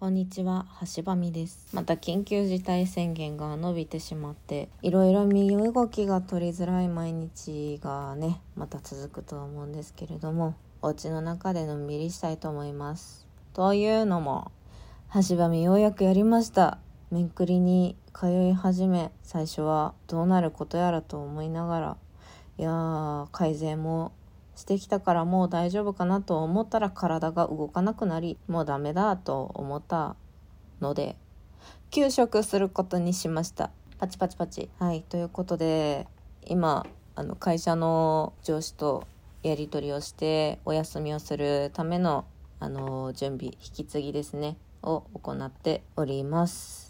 こんにちは、橋場美です。また緊急事態宣言が伸びてしまって、いろいろ身動きが取りづらい毎日がね、また続くと思うんですけれども、お家の中でのんびりしたいと思います。というのも、橋場美ようやくやりました。面くりに通い始め、最初はどうなることやらと思いながら、いやー、改善もしてきたからもう大丈夫かなと思ったら体が動かなくなりもうダメだと思ったので休職することにしました。パチパチパチ。はいということで今あの会社の上司とやり取りをしてお休みをするためのあの準備引き継ぎですねを行っております。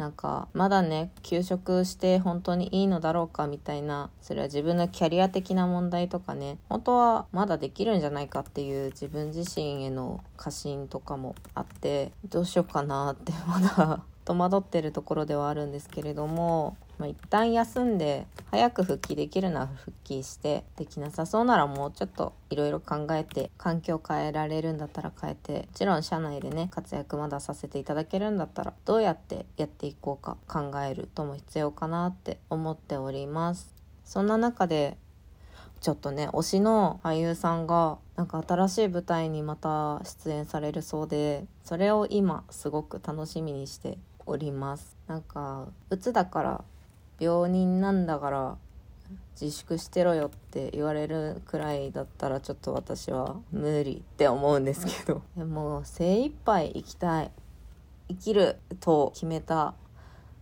なんかまだね休職して本当にいいのだろうかみたいなそれは自分のキャリア的な問題とかね本当はまだできるんじゃないかっていう自分自身への過信とかもあってどうしようかなってまだ戸惑ってるところではあるんですけれどもまあ、一旦休んで早く復帰できるなら復帰してできなさそうならもうちょっといろいろ考えて環境変えられるんだったら変えてもちろん社内でね活躍まださせていただけるんだったらどうやってやっていこうか考えるとも必要かなって思っております。そんな中でちょっとね推しの俳優さんがなんか新しい舞台にまた出演されるそうでそれを今すごく楽しみにしております。なんか鬱だから病人なんだから自粛してろよって言われるくらいだったらちょっと私は無理って思うんですけど。でも精一杯生きたい。生きると決めた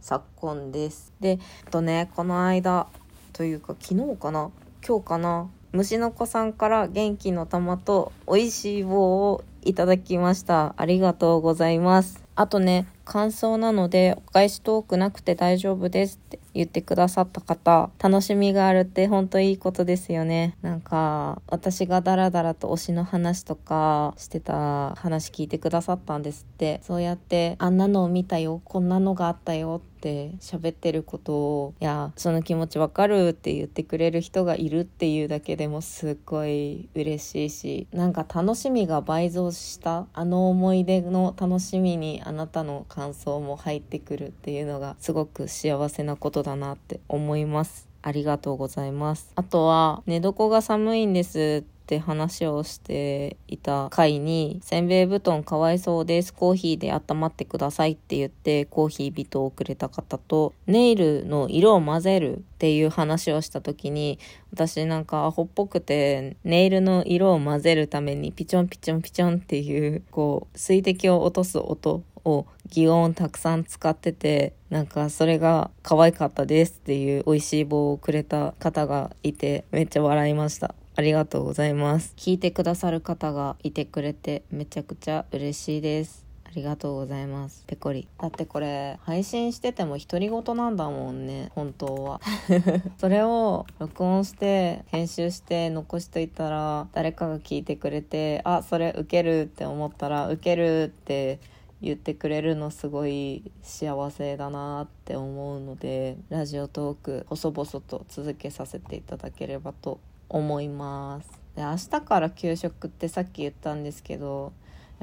昨今です。でとねこの間というか昨日かな？今日かな？虫の子さんから元気の玉と美味しい棒をいただきました。ありがとうございますあとね感想なのでお返しトークなくて大丈夫ですって言ってくださった方楽しみがあるって本当いいことですよね。なんか私がダラダラと推しの話とかしてた話聞いてくださったんですって。そうやってあんなのを見たよこんなのがあったよって喋ってることをいやその気持ちわかるって言ってくれる人がいるっていうだけでもすっごい嬉しいしなんか楽しみが倍増した。あの思い出の楽しみにあなたの感想も入ってくるっていうのがすごく幸せなことだなって思います。ありがとうございます。あとは、寝床が寒いんですって話をしていた回に、せんべい布団かわいそうです。コーヒーで温まってくださいって言ってコーヒー人をくれた方と、ネイルの色を混ぜるっていう話をした時に、私なんかアホっぽくて、ネイルの色を混ぜるためにピチョンピチョンピチョンっていう、こう、水滴を落とす音を擬音たくさん使ってて、なんかそれが可愛かったですっていう美味しい棒をくれた方がいて、めっちゃ笑いました。ありがとうございます。聞いてくださる方がいてくれてめちゃくちゃ嬉しいです。ありがとうございます。ペコリ。だってこれ、配信してても独り言なんだもんね、本当は。それを録音して、編集して残しといたら、誰かが聞いてくれて、あ、それウケるって思ったら、ウケるって言ってくれるのすごい幸せだなって思うので、ラジオトーク、細々と続けさせていただければと思います。で明日から給食ってさっき言ったんですけど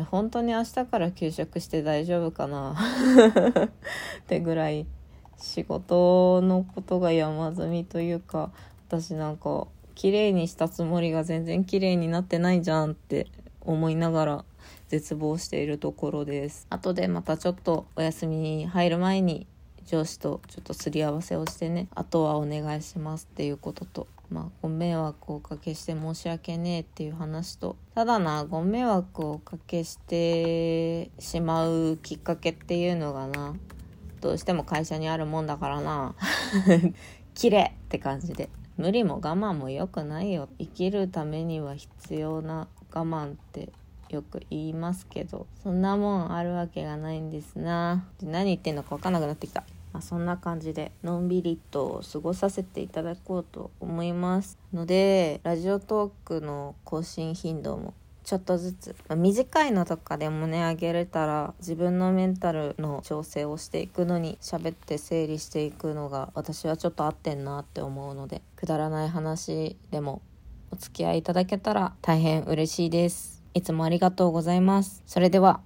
本当に明日から給食して大丈夫かな？ってぐらい仕事のことが山積みというか私なんか綺麗にしたつもりが全然綺麗になってないじゃんって思いながら絶望しているところです。後でまたちょっとお休みに入る前に上司とちょっとすり合わせをしてねあとはお願いしますっていうこととまあ、ご迷惑をおかけして申し訳ねえっていう話とただなご迷惑をおかけしてしまうきっかけっていうのがなどうしても会社にあるもんだからな 綺麗って感じで。無理も我慢も良くないよ。生きるためには必要な我慢ってよく言いますけどそんなもんあるわけがないんですな。何言ってんのか分かんなくなってきた。まあ、そんな感じでのんびりと過ごさせていただこうと思います。のでラジオトークの更新頻度もちょっとずつ、まあ、短いのとかでもねあげれたら自分のメンタルの調整をしていくのに喋って整理していくのが私はちょっと合ってんなって思うのでくだらない話でもお付き合いいただけたら大変嬉しいです。いつもありがとうございます。それでは。